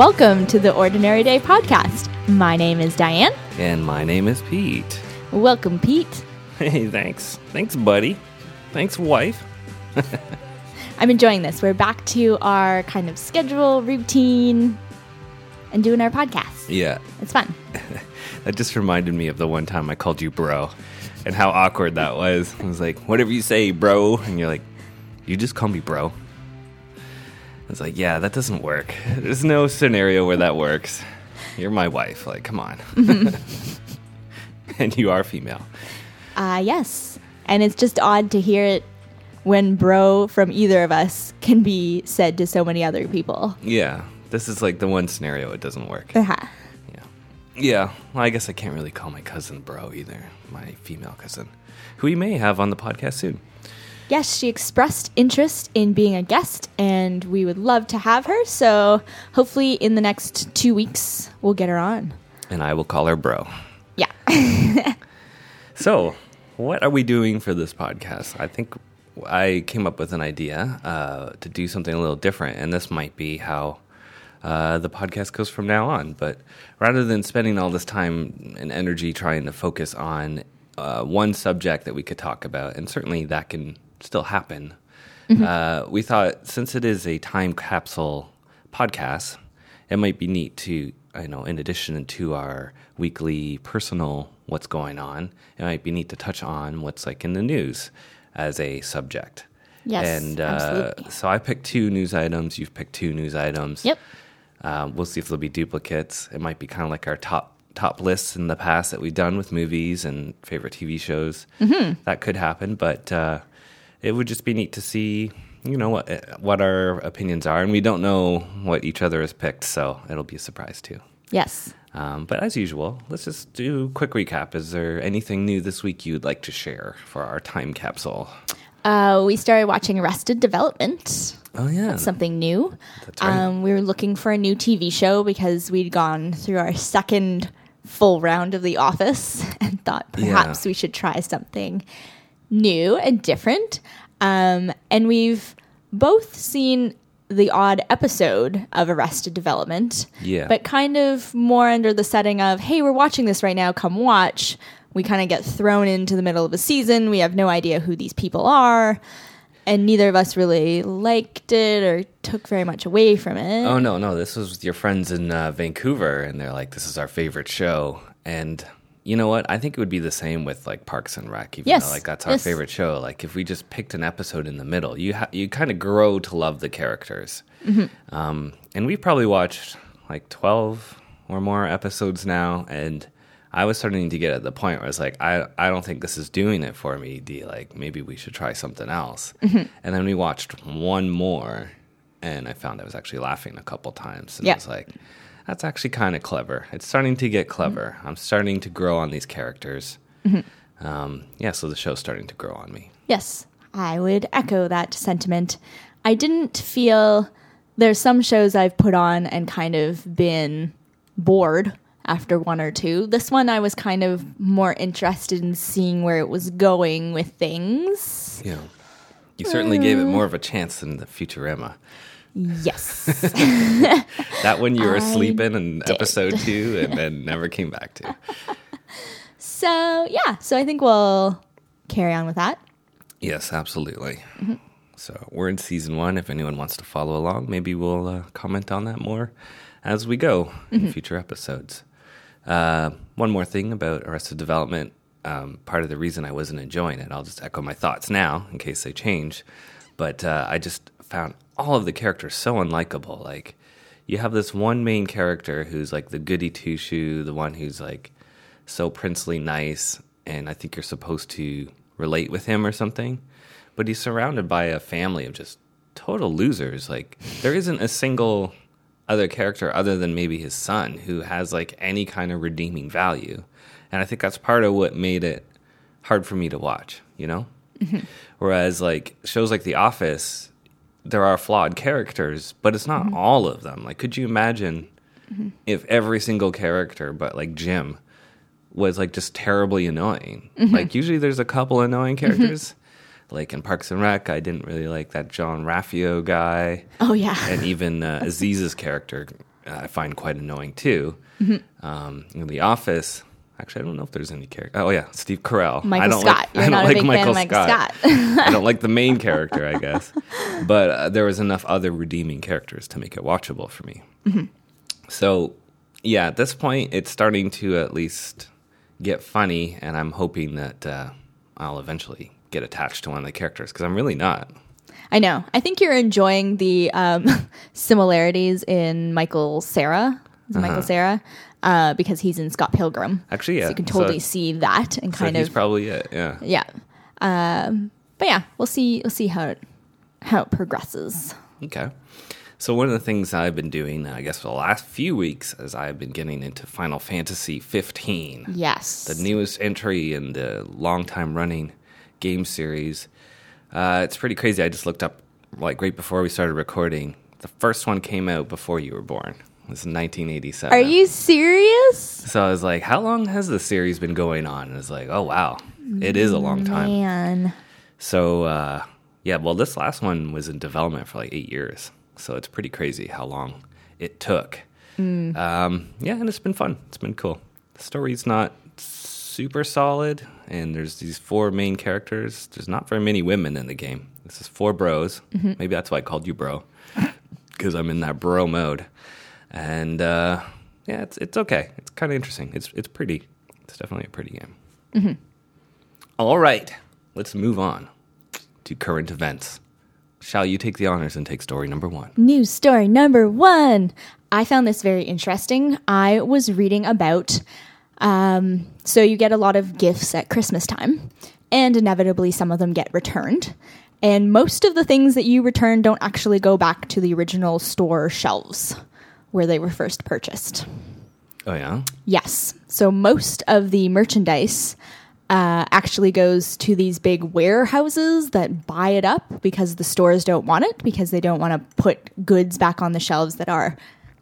Welcome to the Ordinary Day podcast. My name is Diane. And my name is Pete. Welcome, Pete. Hey, thanks. Thanks, buddy. Thanks, wife. I'm enjoying this. We're back to our kind of schedule, routine, and doing our podcast. Yeah, It's fun. that just reminded me of the one time I called you bro and how awkward that was. I was like, whatever you say, bro. And you're like, you just call me bro. I was like, yeah, that doesn't work. There's no scenario where that works. You're my wife. Like, come on. and you are female. Uh, yes. And it's just odd to hear it when bro from either of us can be said to so many other people. Yeah, this is like the one scenario it doesn't work. Uh-huh. Yeah. Yeah. Well, I guess I can't really call my cousin bro either. My female cousin, who we may have on the podcast soon. Yes, she expressed interest in being a guest, and we would love to have her. So hopefully, in the next two weeks, we'll get her on. And I will call her bro. Yeah. So, what are we doing for this podcast? I think I came up with an idea uh, to do something a little different, and this might be how uh, the podcast goes from now on. But rather than spending all this time and energy trying to focus on uh, one subject that we could talk about, and certainly that can still happen, uh, we thought since it is a time capsule podcast, it might be neat to, you know, in addition to our weekly personal what's going on, it might be neat to touch on what's like in the news as a subject. Yes, and uh, absolutely. so I picked two news items. You've picked two news items. Yep. Um, we'll see if there'll be duplicates. It might be kind of like our top top lists in the past that we've done with movies and favorite TV shows. Mm-hmm. That could happen, but uh, it would just be neat to see, you know, what what our opinions are, and we don't know what each other has picked, so it'll be a surprise too. Yes. Um, but as usual, let's just do a quick recap. Is there anything new this week you'd like to share for our time capsule? Uh, we started watching Arrested Development. Oh yeah, something new. That's right. Um, we were looking for a new TV show because we'd gone through our second full round of The Office and thought perhaps Yeah. we should try something new and different. Um, and we've both seen the odd episode of Arrested Development, Yeah. but kind of more under the setting of, hey, we're watching this right now, come watch. We kind of get thrown into the middle of a season. We have no idea who these people are. And neither of us really liked it or took very much away from it. Oh no, no, this was with your friends in uh, Vancouver, and they're like, "This is our favorite show." And you know what? I think it would be the same with like Parks and Rec. Even Yes, though, like that's our yes. favorite show. Like if we just picked an episode in the middle, you ha- you kind of grow to love the characters. Mm-hmm. Um, and we've probably watched like twelve or more episodes now, and I was starting to get at the point where I was like, I I don't think this is doing it for me. D like maybe we should try something else. Mm-hmm. And then we watched one more, and I found I was actually laughing a couple times, and Yeah. I was like, that's actually kind of clever. It's starting to get mm-hmm. clever. I'm starting to grow on these characters. Mm-hmm. Um, yeah, so the show's starting to grow on me. Yes, I would echo that sentiment. I didn't feel there's some shows I've put on and kind of been bored after one or two. This one I was kind of more interested in seeing where it was going with things. Know, you certainly gave it mm. more of a chance than the Futurama. Yes. That one you were asleep in episode two and then never came back to. so, yeah, so I think we'll carry on with that. Yes, absolutely. So we're in season one. If anyone wants to follow along, maybe we'll uh, comment on that more as we go in future episodes. Uh, one more thing about Arrested Development. Um, part of the reason I wasn't enjoying it, I'll just echo my thoughts now in case they change. But uh, I just found all of the characters so unlikable. Like, you have this one main character who's like the goody two shoe, the one who's like so princely nice, and I think you're supposed to relate with him or something. But he's surrounded by a family of just total losers. Like there isn't a single other character other than maybe his son who has like any kind of redeeming value. And I think that's part of what made it hard for me to watch, you know? Mm-hmm. Whereas like shows like The Office, there are flawed characters, but it's not all of them. Like could you imagine if every single character but like Jim was like just terribly annoying. Like usually there's a couple annoying characters. Like in Parks and Rec, I didn't really like that Jean-Ralphio guy, Oh, yeah. and even uh, Aziz's character I find quite annoying too. Mm-hmm. Um, in The Office, actually, I don't know if there's any character. Oh yeah, Steve Carell. Michael I don't Scott. Like, You're I don't not a like big fan Michael of Michael Scott. I don't like the main character, I guess. But uh, there was enough other redeeming characters to make it watchable for me. Mm-hmm. So yeah, at this point, it's starting to at least get funny, and I'm hoping that uh, I'll eventually get attached to one of the characters because I'm really not. I know. I think you're enjoying the um, similarities in Michael Cera. Is it Michael Cera? Uh, because he's in Scott Pilgrim. Actually, yeah. So you can totally So- see that and So kind he's of probably it. Yeah. yeah. Um, but yeah, we'll see. We'll see how it how it progresses. Okay. So one of the things I've been doing, I guess, for the last few weeks, is I've been getting into Final Fantasy 15, Yes. the newest entry in the long time running game series. Uh, it's pretty crazy. I just looked up, like right before we started recording. The first one came out before you were born. Was in 1987. Are you serious? So I was like, how long has the series been going on? And it's like, oh wow, it is a long time. Man. So uh, yeah, well, this last one was in development for like eight years, so it's pretty crazy how long it took. Um, yeah, and it's been fun. It's been cool. The story's not super solid, and there's these four main characters. There's not very many women in the game. This is four bros. Maybe that's why I called you bro, because I'm in that bro mode. And uh, yeah, it's it's okay. It's kind of interesting. It's it's pretty. It's definitely a pretty game. All right, let's move on to current events. Shall you take the honors and take story number one? News story number one. I found this very interesting. I was reading about, um, so you get a lot of gifts at Christmas time, and inevitably some of them get returned. And most of the things that you return don't actually go back to the original store shelves where they were first purchased. Oh yeah, Yes. So most of the merchandise uh, actually goes to these big warehouses that buy it up because the stores don't want it because they don't want to put goods back on the shelves that are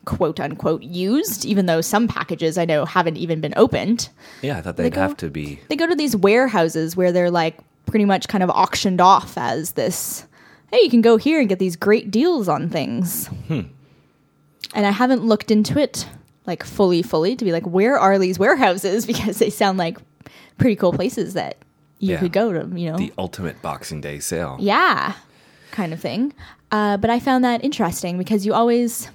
quote unquote used, even though some packages I know haven't even been opened. yeah. I thought they'd go- have to be. They go to these warehouses where they're like pretty much kind of auctioned off as this hey, you can go here and get these great deals on things. And I haven't looked into it like fully, fully to be like, where are these warehouses? Because they sound like pretty cool places that you Yeah. could go to, you know. The ultimate Boxing Day sale. yeah, kind of thing. Uh, but I found that interesting because you always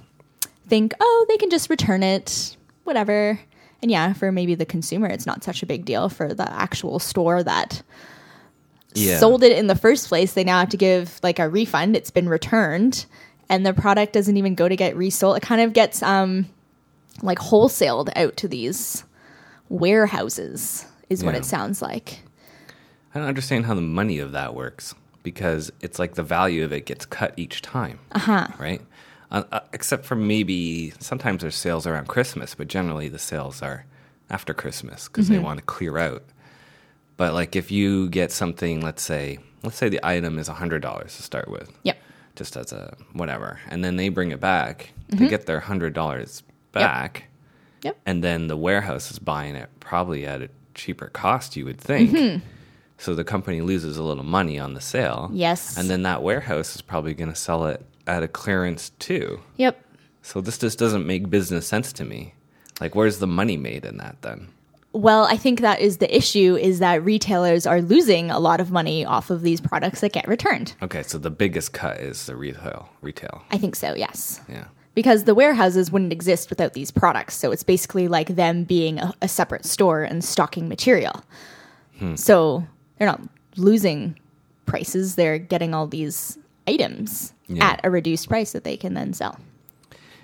think, oh, they can just return it, whatever. And yeah, for maybe the consumer, it's not such a big deal. For the actual store that Yeah. sold it in the first place, they now have to give like a refund. It's been returned, and the product doesn't even go to get resold. It kind of gets um like wholesaled out to these warehouses, is what it sounds like. I don't understand how the money of that works because it's like the value of it gets cut each time. Uh huh. Right? Uh, uh, except for maybe sometimes there's sales around Christmas, but generally the sales are after Christmas because Mm-hmm. they want to clear out. But like if you get something, let's say, let's say the item is hundred dollars to start with. Yep. Just as a whatever, and then they bring it back, Mm-hmm. they get their hundred dollars back, Yep. and then the warehouse is buying it probably at a cheaper cost, you would think. Mm-hmm. So the company loses a little money on the sale. Yes. And then that warehouse is probably going to sell it at a clearance too. Yep. So this just doesn't make business sense to me. Like, where's the money made in that then? Well, I think that is the issue is that retailers are losing a lot of money off of these products that get returned. Okay, so the biggest cut is the retail. Retail. I think so, yes. Yeah. Because the warehouses wouldn't exist without these products. So it's basically like them being a, a separate store and stocking material. Hmm. So they're not losing prices, they're getting all these items Yeah. at a reduced price that they can then sell.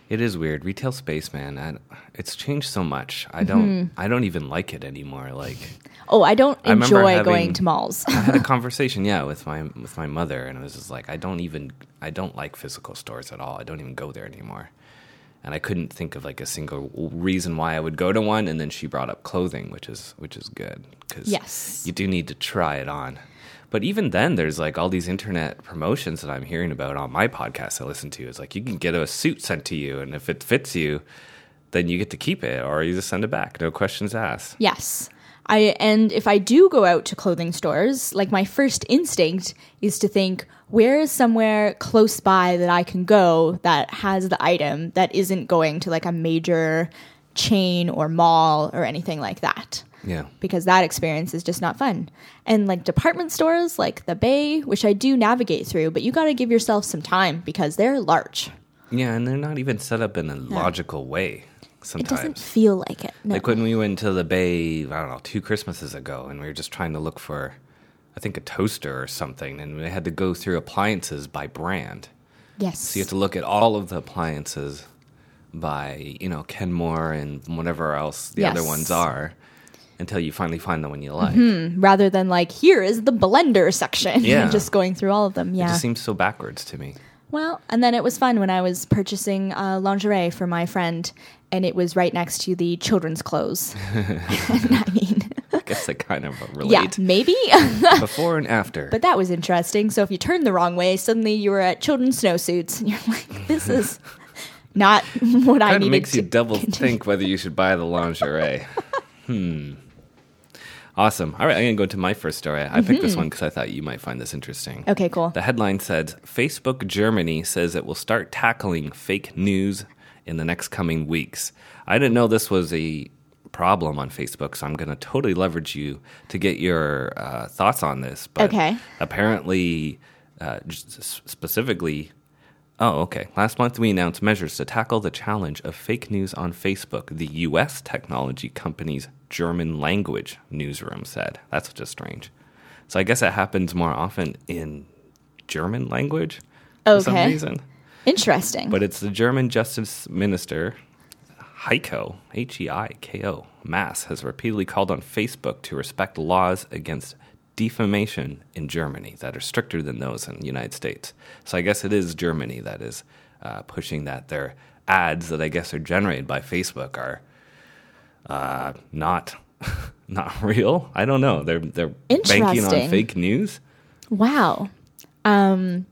It is weird. Retail space, man. I, it's changed so much. I don't. Mm-hmm. I don't even like it anymore. Like Oh, I don't I enjoy having- going to malls. I had a conversation, yeah, with my with my mother, and it was just like I don't even I don't like physical stores at all. I don't even go there anymore. And I couldn't think of like a single reason why I would go to one. And then she brought up clothing, which is which is good because Yes. you do need to try it on. But even then, there's like all these internet promotions that I'm hearing about on my podcast I listen to. It's like you can get a suit sent to you, and if it fits you, then you get to keep it, or you just send it back, no questions asked. Yes. I and if I do go out to clothing stores, like my first instinct is to think where is somewhere close by that I can go that has the item that isn't going to like a major chain or mall or anything like that. Yeah. Because that experience is just not fun. And like department stores like the Bay, which I do navigate through, but you got to give yourself some time because they're large. Yeah, and they're not even set up in a logical way Sometimes. It doesn't feel like it. No. Like when we went to the Bay, I don't know, two Christmases ago, and we were just trying to look for, I think, a toaster or something, and we had to go through appliances by brand. yes. So you have to look at all of the appliances by, you know, Kenmore and whatever else the other ones are until you finally find the one you like. Rather than like, here is the blender section. Yeah. and just going through all of them. It Yeah. just seems so backwards to me. Well, and then it was fun when I was purchasing uh, lingerie for my friend, and it was right next to the children's clothes. I mean, I guess I kind of yeah, maybe, Before and after. but that was interesting. So if you turned the wrong way, suddenly you were at children's snowsuits, and you're like, "This is not what I kind of needed." makes you double continue. think whether you should buy the lingerie. hmm. Awesome. All right, I'm going to go to my first story. I picked this one because I thought you might find this interesting. Mm-hmm. Okay, cool. The headline said Facebook Germany says it will start tackling fake news in the next coming weeks. I didn't know this was a problem on Facebook, so I'm going to totally leverage you to get your uh, thoughts on this. But Okay. apparently, uh, specifically, Oh, okay. Last month, we announced measures to tackle the challenge of fake news on Facebook, the U.S. technology company's German language newsroom said. That's just strange. So I guess it happens more often in German language for some Okay. reason. Interesting. But it's the German Justice Minister, Heiko, H E I K O, Maas, has repeatedly called on Facebook to respect laws against defamation in Germany that are stricter than those in the United States. So I guess it is Germany that is uh, pushing that. Their ads that I guess are generated by Facebook are uh, not not real. I don't know. They're they're banking on fake news. Wow. Um,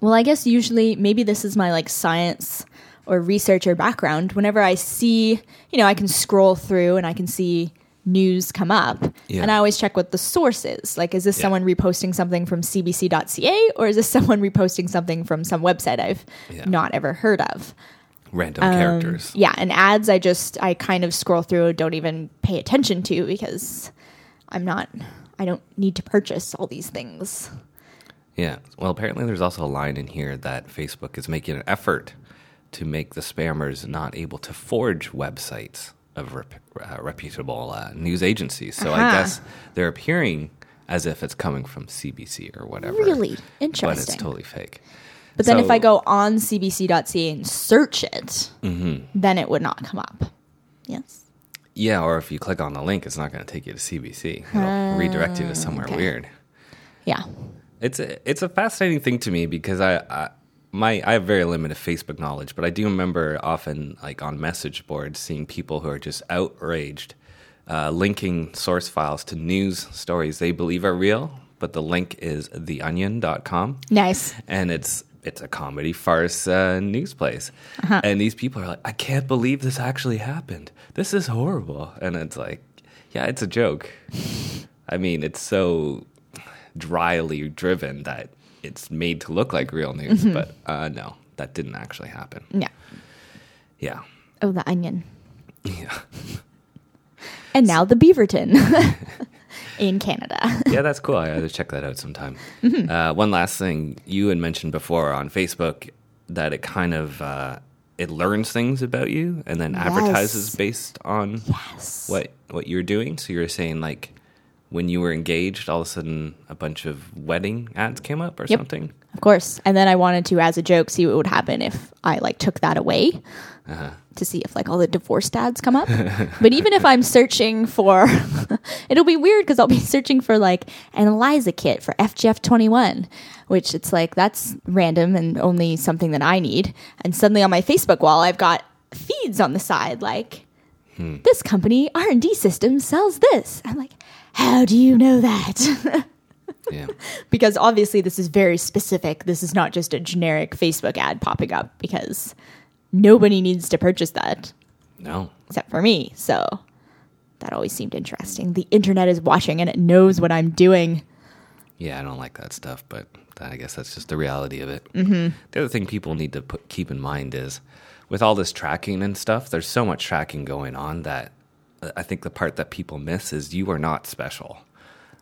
well, I guess usually maybe this is my like science or researcher background. Whenever I see, you know, I can scroll through and I can see news come up, Yeah. and I always check what the source is. Like, is this Yeah. someone reposting something from CBC.ca or is this someone reposting something from some website I've Yeah. not ever heard of? Random Um, characters. Yeah, and ads I just I kind of scroll through, don't even pay attention to because I'm not. I don't need to purchase all these things. Yeah. Well, apparently there's also a line in here that Facebook is making an effort to make the spammers not able to forge websites of rep- uh, reputable uh, news agencies. So I guess they're appearing as if it's coming from CBC or whatever. Really interesting. But it's totally fake. But then if I go on CBC.ca and search it, Mm-hmm. then it would not come up. Yes. Yeah, or if you click on the link, it's not going to take you to CBC. It'll redirect you to somewhere okay. weird. Yeah. It's a, it's a fascinating thing to me because I, I my I have very limited Facebook knowledge, but I do remember often like on message boards seeing people who are just outraged, uh, linking source files to news stories they believe are real, but the link is theonion.com Nice. and it's it's a comedy farce uh, news place, and these people are like, I can't believe this actually happened. This is horrible, and it's like, yeah, it's a joke. I mean, it's so dryly driven that it's made to look like real news, but uh, no, that didn't actually happen. Yeah. Yeah, Oh, the onion. yeah, And now the Beaverton in Canada. yeah. That's cool. I to check that out sometime. Uh, one last thing, you had mentioned before on Facebook that it kind of uh, it learns things about you and then advertises based on yes. what what you're doing. So you're saying like when you were engaged, all of a sudden a bunch of wedding ads came up or Yep. something. Of course. And then I wanted to, as a joke, see what would happen if I like took that away Uh-huh. to see if like all the divorced dads come up. but even if I'm searching for, it'll be weird because I'll be searching for like an ELISA kit for FGF21, which it's like that's random and only something that I need. And suddenly on my Facebook wall, I've got feeds on the side like hmm. this company R&D system sells this. I'm like, how do you know that? Yeah. because obviously this is very specific. This is not just a generic Facebook ad popping up because nobody needs to purchase that no. except for me. So that always seemed interesting. The internet is watching and it knows what I'm doing. Yeah, I don't like that stuff, but I guess that's just the reality of it. Mm-hmm. The other thing people need to put, keep in mind is with all this tracking and stuff, there's so much tracking going on that uh, I think the part that people miss is you are not special.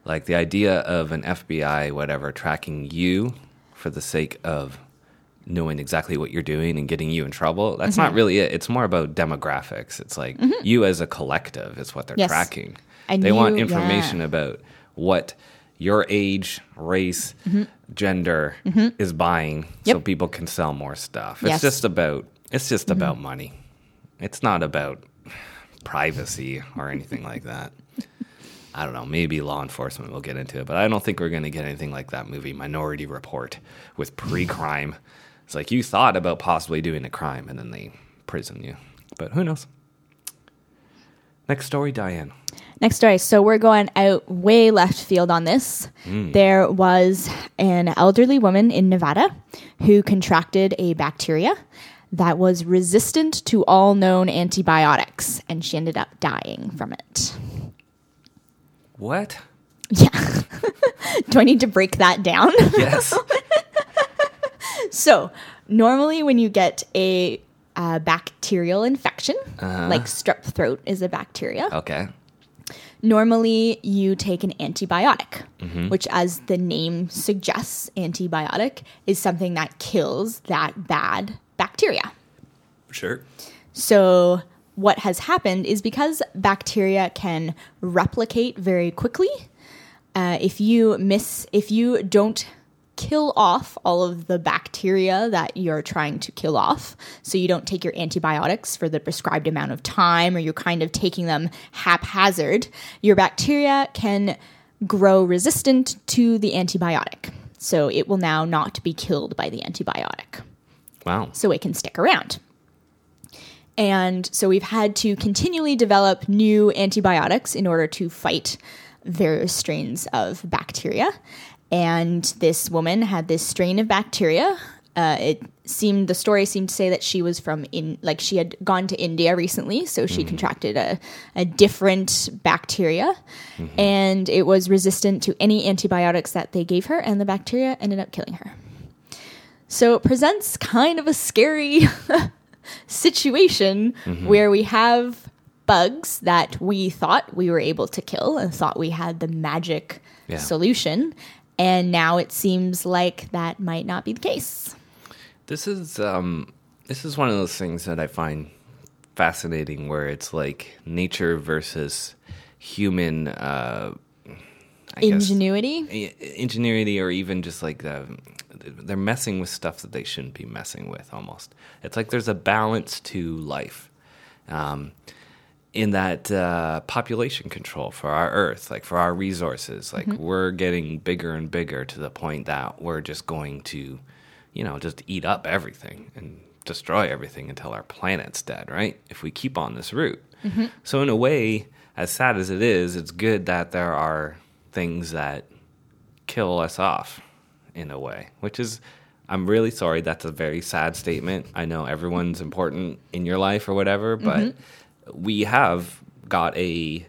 Like the idea of an FBI, whatever, tracking you for the sake of knowing exactly what you're doing and getting you in trouble, that's not really it. It's more about demographics. It's like you as a collective is what they're Yes. tracking. And they want information yeah. about what your age, race, gender is buying so Mm-hmm. Yep. people can sell more stuff. It's just about it's just Mm-hmm. about money. It's not about privacy or anything like that. I don't know. Maybe law enforcement will get into it, but I don't think we're going to get anything like that movie Minority Report with pre-crime. It's like you thought about possibly doing a crime and then they prison you. But who knows? Next story, Diane. Next story. So we're going out way left field on this. Hmm. There was an elderly woman in Nevada who contracted a bacteria that was resistant to all known antibiotics, and she ended up dying from it. What? Yeah. Do I need to break that down? Yes. So, normally when you get a uh, bacterial infection, like strep throat is a bacteria, okay. normally you take an antibiotic, which, as the name suggests, antibiotic is something that kills that bad bacteria. Sure. So, what has happened is because bacteria can replicate very quickly, uh, if you miss, if you don't kill off all of the bacteria that you're trying to kill off, so you don't take your antibiotics for the prescribed amount of time or you're kind of taking them haphazard, your bacteria can grow resistant to the antibiotic. So, it will now not be killed by the antibiotic Wow. so it can stick around. And so we've had to continually develop new antibiotics in order to fight various strains of bacteria. And this woman had this strain of bacteria. Uh, it seemed the story seemed to say that she was from in like she had gone to India recently, so she mm-hmm. contracted a, a different bacteria, mm-hmm. and it was resistant to any antibiotics that they gave her, and the bacteria ended up killing her. So it presents kind of a scary situation mm-hmm. where we have bugs that we thought we were able to kill and thought we had the magic Yeah. solution. And now it seems like that might not be the case. This is um this is one of those things that I find fascinating where it's like nature versus human uh I guess, Ingenuity. ingenuity or even just like the, they're messing with stuff that they shouldn't be messing with almost it's like there's a balance to life um, in that uh, population control for our earth like for our resources. Like mm-hmm. we're getting bigger and bigger to the point that we're just going to you know just eat up everything and destroy everything until our planet's dead right? If we keep on this route. Mm-hmm. So in a way as sad as it is it's good that there are things that kill us off in a way, which is, I'm really sorry. That's a very sad statement. I know everyone's important in your life or whatever, but mm-hmm. We have got a,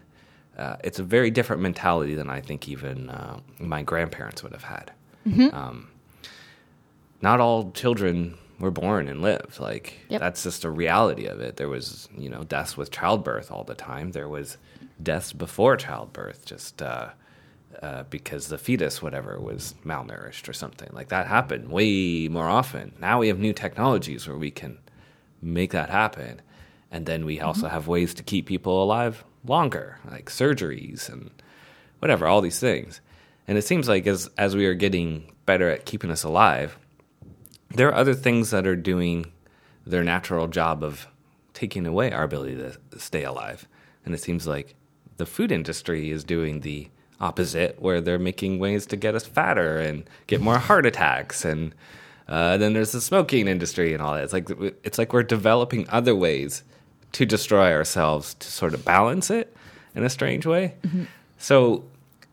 uh, it's a very different mentality than I think even uh, my grandparents would have had. Um, not all children were born and lived. Like Yep. that's just a reality of it. There was, you know, deaths with childbirth all the time. There was deaths before childbirth, just uh, uh, because the fetus, whatever, was malnourished or something. Like that happened way more often. Now we have new technologies where we can make that happen, and then we also have ways to keep people alive longer, like surgeries and whatever, all these things. And it seems like as as we are getting better at keeping us alive, there are other things that are doing their natural job of taking away our ability to stay alive. And it seems like the food industry is doing the opposite, where they're making ways to get us fatter and get more heart attacks. And uh, then there's the smoking industry and all that. It's like it's like we're developing other ways to destroy ourselves to sort of balance it in a strange way. So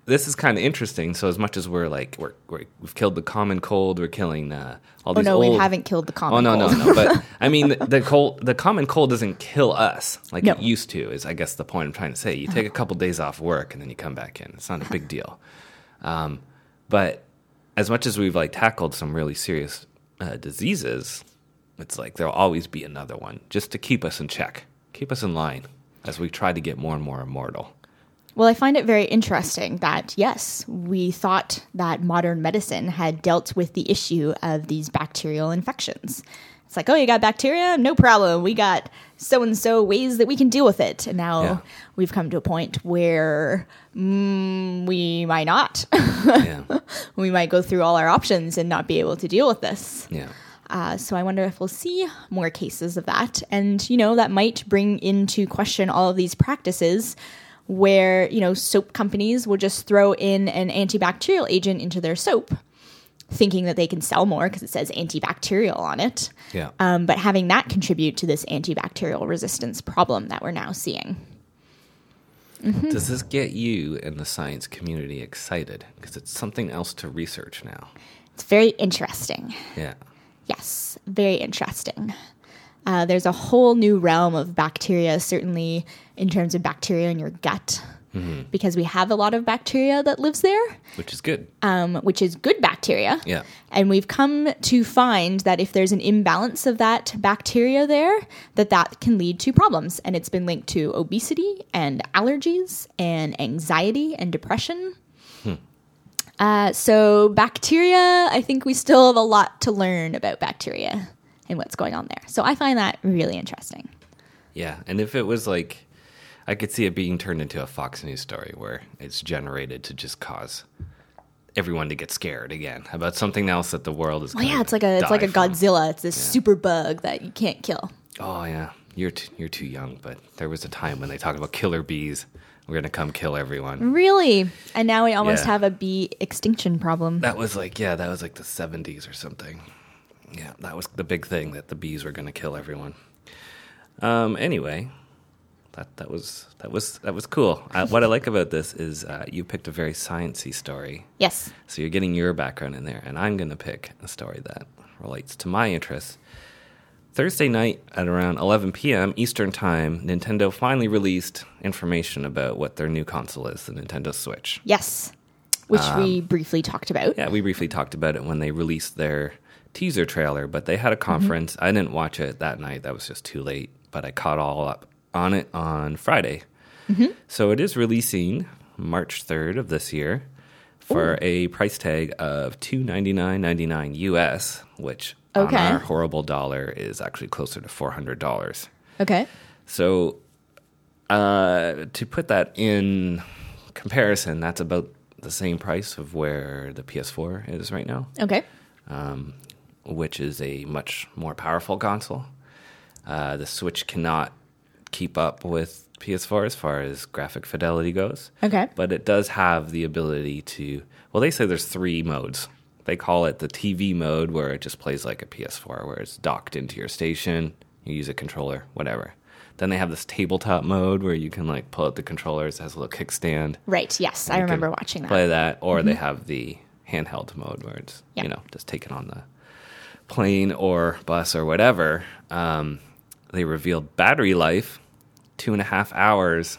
this is kind of interesting. So as much as we're like we're, we're we've killed the common cold, we're killing uh, all Oh these no, old. we haven't killed the common Oh no, cold. no, no! But I mean, the, the cold, the common cold doesn't kill us like No. it used to. Is I guess the point I'm trying to say. You take a couple days off work and then you come back in. It's not a big deal. Um, but as much as we've like tackled some really serious uh, diseases, it's like there'll always be another one just to keep us in check, keep us in line as we try to get more and more immortal. Well, I find it very interesting that, yes, we thought that modern medicine had dealt with the issue of these bacterial infections. It's like, oh, you got bacteria? No problem. We got so and so ways that we can deal with it. And now Yeah. we've come to a point where mm, we might not. Yeah, we might go through all our options and not be able to deal with this. yeah. Uh, so I wonder if we'll see more cases of that. And, you know, that might bring into question all of these practices where, you know, soap companies will just throw in an antibacterial agent into their soap, thinking that they can sell more because it says antibacterial on it. Yeah. Um, but having that contribute to this antibacterial resistance problem that we're now seeing. Does this get you and the science community excited? Because it's something else to research now. It's very interesting. Yeah. Yes, very interesting. Uh, there's a whole new realm of bacteria, certainly in terms of bacteria in your gut, because we have a lot of bacteria that lives there, Which is good. um, which is good bacteria. Yeah. And we've come to find that if there's an imbalance of that bacteria there, that that can lead to problems. And it's been linked to obesity and allergies and anxiety and depression. Uh, so bacteria, I think we still have a lot to learn about bacteria and what's going on there. So I find that really interesting. Yeah. And if it was like, I could see it being turned into a Fox News story where it's generated to just cause everyone to get scared again about something else that the world is. Gonna yeah, it's like a it's like a from. Godzilla. It's this super bug that you can't kill. Oh yeah, you're t- you're too young, but there was a time when they talked about killer bees. We're gonna come kill everyone. Really? And now we almost Yeah. have a bee extinction problem. That was like yeah, that was like the '70s or something. Yeah, that was the big thing that the bees were gonna kill everyone. Um. Anyway, that that was that was that was cool. Uh, what I like about this is uh, you picked a very sciency story, yes. so you're getting your background in there, and I'm gonna pick a story that relates to my interests. Thursday night at around 11 p.m. Eastern Time, Nintendo finally released information about what their new console is, the Nintendo Switch. Yes. Which we briefly talked about. Um, Yeah, we briefly talked about it when they released their teaser trailer, but they had a conference. I didn't watch it that night, that was just too late, but I caught all up on it on Friday. So it is releasing March 3rd of this year for a price tag of $299.99 US, which Okay. our horrible dollar is actually closer to $400. Okay. So, uh, to put that in comparison, that's about the same price of where the PS4 is right now, Okay. um, which is a much more powerful console. Uh, the Switch cannot keep up with PS4 as far as graphic fidelity goes, Okay. but it does have the ability to. Well, they say there's three modes. They call it the TV mode, where it just plays like a PS4, where it's docked into your station. You use a controller, whatever. Then they have this tabletop mode where you can like pull out the controllers, it has a little kickstand. Right. Yes. I remember watching that. Play that, or they have the handheld mode where it's Yeah. you know just taken on the plane or bus or whatever. Um, they revealed battery life, two and a half hours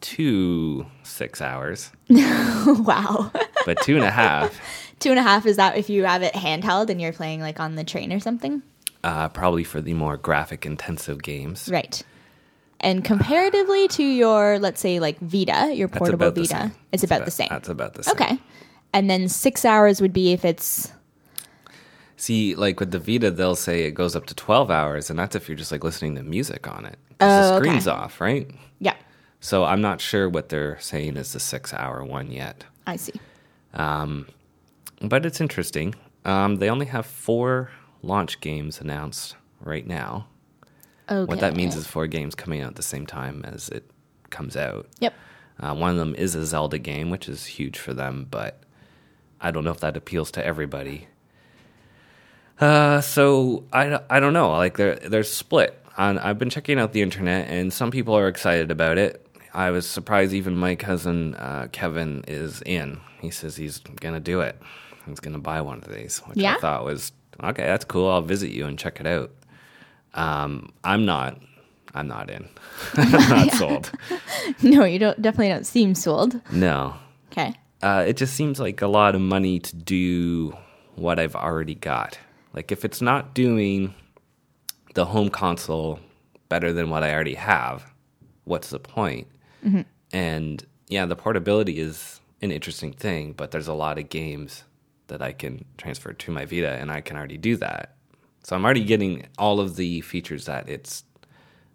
to six hours, wow. but two and a half. Two and a half is that if you have it handheld and you're playing like on the train or something? Uh, probably for the more graphic intensive games. Right. And comparatively to your, let's say, like Vita, your portable Vita, same. it's about the same. That's about the same. Okay. And then six hours would be if it's See, like with the Vita, they'll say it goes up to 12 hours, and that's if you're just like listening to music on it. 'Cause Oh, the okay. screen's off, right? yeah, So I'm not sure what they're saying is the six hour one yet. I see. But it's interesting. Um, they only have four launch games announced right now. Okay. What that means is four games coming out at the same time as it comes out. Yep. Uh, one of them is a Zelda game, which is huge for them, but I don't know if that appeals to everybody. Uh, so I, I don't know. Like they're they're split. On I've been checking out the internet, and some people are excited about it, I was surprised even my cousin uh, Kevin is in. He says he's gonna do it. He's gonna buy one of these, which Yeah? I thought was okay. That's cool. I'll visit you and check it out. Um, I'm not. I'm not in. I'm not sold. No, you don't. Definitely don't seem sold. No. Okay. Uh, it just seems like a lot of money to do what I've already got. Like if it's not doing the home console better than what I already have, what's the point? And yeah, the portability is an interesting thing, but there's a lot of games that I can transfer to my Vita, and I can already do that. So I'm already getting all of the features that it's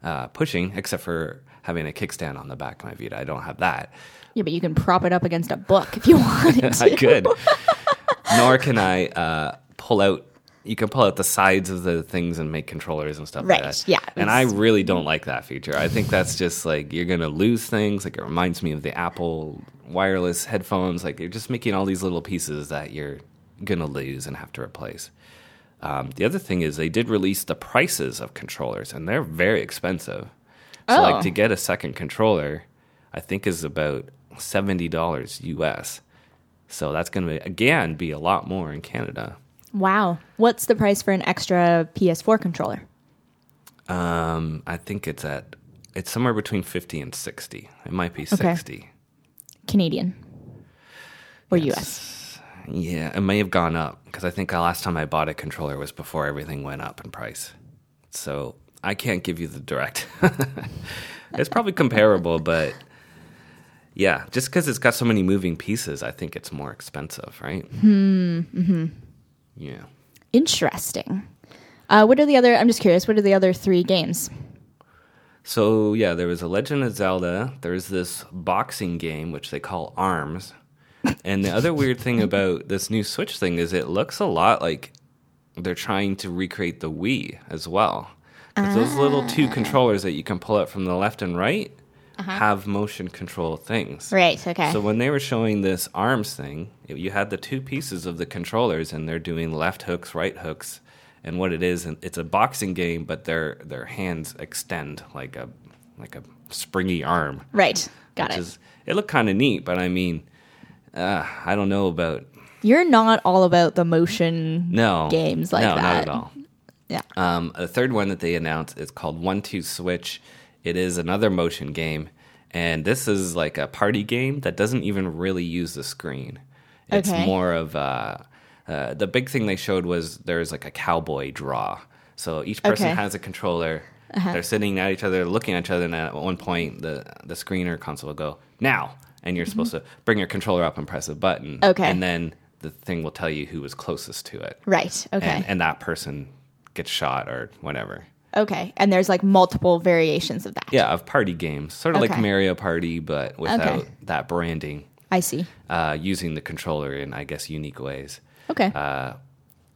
uh, pushing, except for having a kickstand on the back of my Vita. I don't have that. Yeah, but you can prop it up against a book if you want. I could. Nor can I uh, pull out. You can pull out the sides of the things and make controllers and stuff Right, like that. yeah, And I really don't like that feature. I think that's just like you're gonna lose things. Like it reminds me of the Apple wireless headphones. Like you're just making all these little pieces that you're gonna lose and have to replace. Um, the other thing is they did release the prices of controllers, and they're very expensive. So Oh. like to get a second controller, I think is about seventy dollars US. So that's going to again be a lot more in Canada. Wow. What's the price for an extra PS4 controller? Um, I think it's at it's somewhere between fifty and sixty. It might be sixty. Canadian or US? Yeah, it may have gone up because I think the last time I bought a controller was before everything went up in price. So I can't give you the direct. it's probably comparable, but yeah, just because it's got so many moving pieces, I think it's more expensive, right? Hmm. Mm-hmm. Yeah. Interesting. Uh, what are the other? I'm just curious. What are the other three games? So yeah, there was a Legend of Zelda. There's this boxing game which they call Arms, and the other weird thing about this new Switch thing is it looks a lot like they're trying to recreate the Wii as well. 'Cause those little two controllers that you can pull out from the left and right have motion control things. Right. Okay. So when they were showing this arms thing, it- you had the two pieces of the controllers, and they're doing left hooks, right hooks, and what it is, and it's a boxing game, but their their hands extend like a like a springy arm. right. Got which it. Is, it looked kind of neat, but I mean, uh, I don't know about You're not all about the motion no games like no, that. not at all. Yeah. Um, the third one that they announced is called One Two Switch. It is another motion game, and this is like a party game that doesn't even really use the screen. It's Okay. more of uh, uh, the big thing they showed was there's like a cowboy draw. So each person Okay. Uh-huh. has a controller. They're sitting at each other, looking at each other, and at one point the the screen or console will go now, and you're supposed to bring your controller up and press a button. Mm-hmm. Okay. and then the thing will tell you who was closest to it Right. Okay. and, and that person gets shot or whatever. Okay. And there's like multiple variations of that. Yeah, of party games, sort of like Mario Party, but without Okay. that branding, I see. uh, using the controller in, I guess, unique ways. Okay. Uh,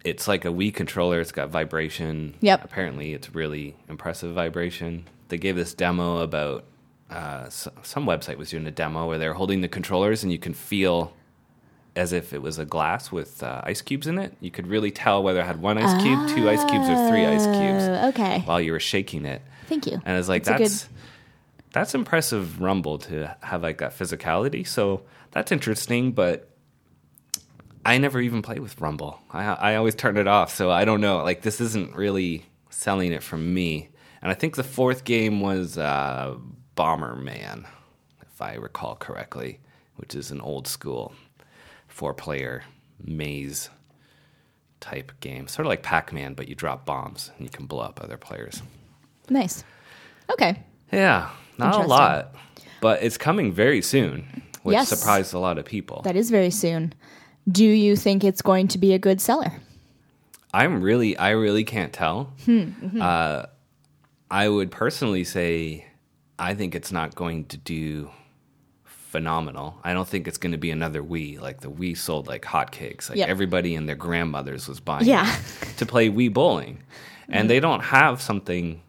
it's like a Wii controller. It's got vibration. Yep. Apparently, it's really impressive vibration. They gave this demo about uh, s- some website was doing a demo where they're holding the controllers and you can feel as if it was a glass with uh, ice cubes in it. You could really tell whether it had one ice cube, two ice cubes, or three ice cubes Uh, okay. while you were shaking it. Thank you. And it's like That's that's that's impressive rumble to have like that physicality. So that's interesting, but I never even play with Rumble. I I always turn it off. So I don't know. Like this isn't really selling it for me. And I think the fourth game was uh, Bomberman, if I recall correctly, which is an old school four player maze type game. Sort of like Pac Man, but you drop bombs and you can blow up other players. Nice. Okay. Yeah, not a lot, but it's coming very soon, which Yes. surprised a lot of people. That is very soon. Do you think it's going to be a good seller? I'm really, I really can't tell. Uh, I would personally say, I think it's not going to do phenomenal. I don't think it's going to be another Wii. Like the Wii sold like hotcakes. Like Yep. everybody and their grandmothers was buying Yeah. it to play Wii bowling, and they don't have something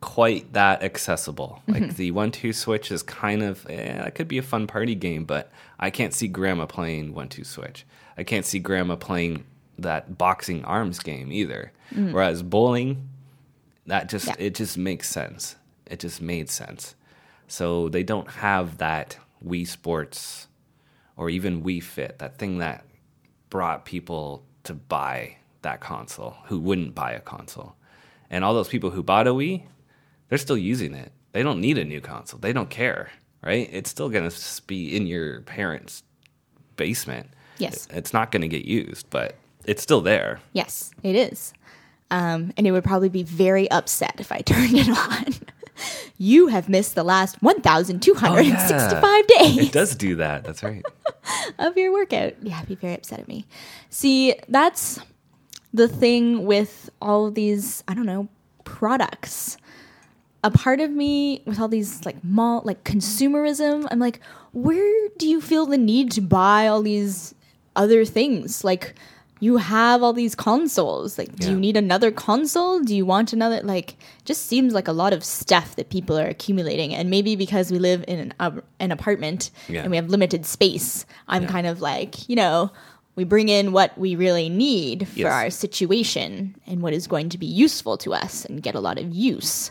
quite that accessible. Like the one two switch is kind of eh, that could be a fun party game, but I can't see grandma playing one two switch. I can't see grandma playing that boxing arms game either. Whereas bowling, that just Yeah. it just makes sense. It just made sense. So they don't have that Wii Sports or even Wii Fit, that thing that brought people to buy that console who wouldn't buy a console. And all those people who bought a Wii, they're still using it. They don't need a new console. They don't care, right? It's still going to be in your parents' basement. Yes. It's not going to get used, but it's still there. Yes, it is. Um, and it would probably be very upset if I turned it on. You have missed the last 1,265 days It does do that. That's right. of your workout. Yeah, be very upset at me. See, that's the thing with all of these, I don't know, products. A part of me with all these like mall like consumerism, I'm like, where do you feel the need to buy all these other things? Like you have all these consoles. Like, do you need another console? Do you want another? Like, just seems like a lot of stuff that people are accumulating. And maybe because we live in an, uh, an apartment Yeah. and we have limited space, I'm kind of like, you know, we bring in what we really need for Yes. our situation and what is going to be useful to us and get a lot of use.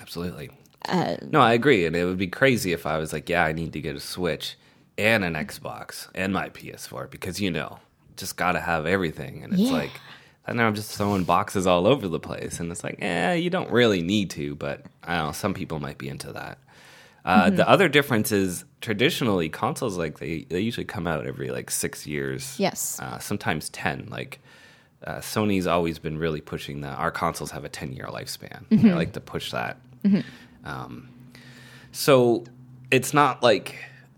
Absolutely. Uh, no, I agree. And it would be crazy if I was like, yeah, I need to get a Switch and an Xbox and my PS4 because, you know, just got to have everything. And it's Yeah. like, and I'm just throwing boxes all over the place. And it's like, eh, you don't really need to, but I don't know, some people might be into that. Uh, Mm-hmm. The other difference is traditionally consoles like they, they usually come out every like six years. Yes. Uh, sometimes 10. Like uh, Sony's always been really pushing that. Our consoles have a 10 year lifespan. Mm-hmm. They like to push that. Um, so it's not like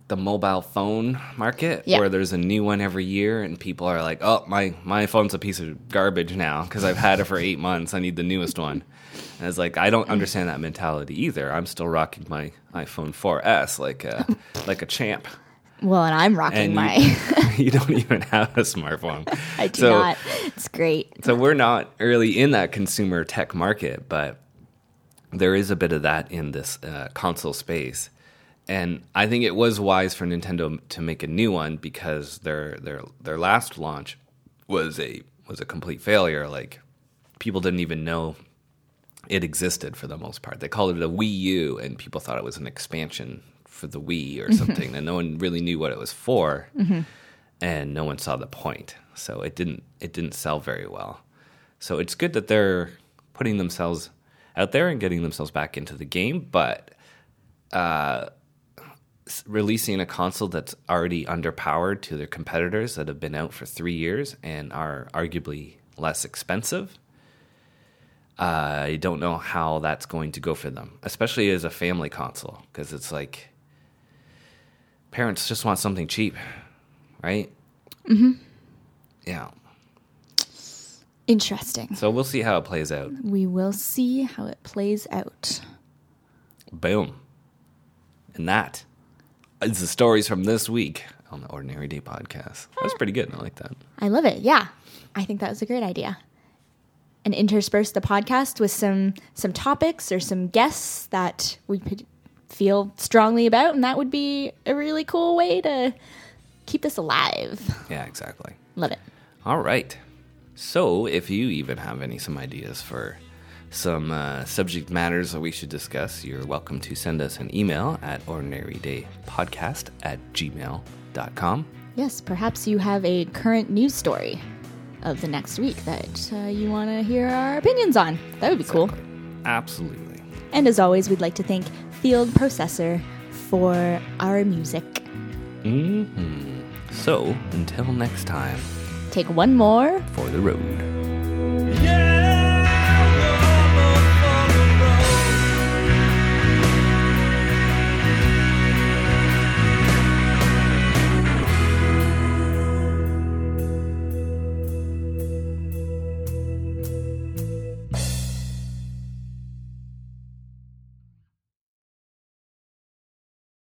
the mobile phone market Yeah. where there's a new one every year and people are like, oh, my, my phone's a piece of garbage now because I've had it for eight months. I need the newest one. And it's like, I don't understand that mentality either. I'm still rocking my iPhone 4S like a, like a champ. Well, and I'm rocking And my. you, you don't even have a smartphone. I do So- not. It's great. so we're not really in that consumer tech market, but there is a bit of that in this uh, console space. And I think it was wise for Nintendo to make a new one because their their their last launch was a was a complete failure. Like people didn't even know it existed for the most part. They called it a Wii U, and people thought it was an expansion for the Wii or something, and no one really knew what it was for, and no one saw the point. So it didn't it didn't sell very well. So it's good that they're putting themselves out there and getting themselves back into the game, but uh, releasing a console that's already underpowered to their competitors that have been out for three years and are arguably less expensive. I don't know how that's going to go for them, especially as a family console, because it's like parents just want something cheap, right? Mm-hmm. Yeah. Interesting. So we'll see how it plays out. We will see how it plays out. Boom. And that is the stories from this week on the Ordinary Day podcast. That's pretty good. I like that. I love it. Yeah. I think that was a great idea. And intersperse the podcast with some some topics or some guests that we could feel strongly about and that would be a really cool way to keep this alive. Yeah, exactly. Love it. All right. So, if you even have any some ideas for some uh, subject matters that we should discuss, you're welcome to send us an email at ordinarydaypodcast at gmail.com. Yes, perhaps you have a current news story of the next week that uh, you want to hear our opinions on. That would be cool. Absolutely. And as always, we'd like to thank Field Processor for our music. hmm So, until next time, Take one more for the road.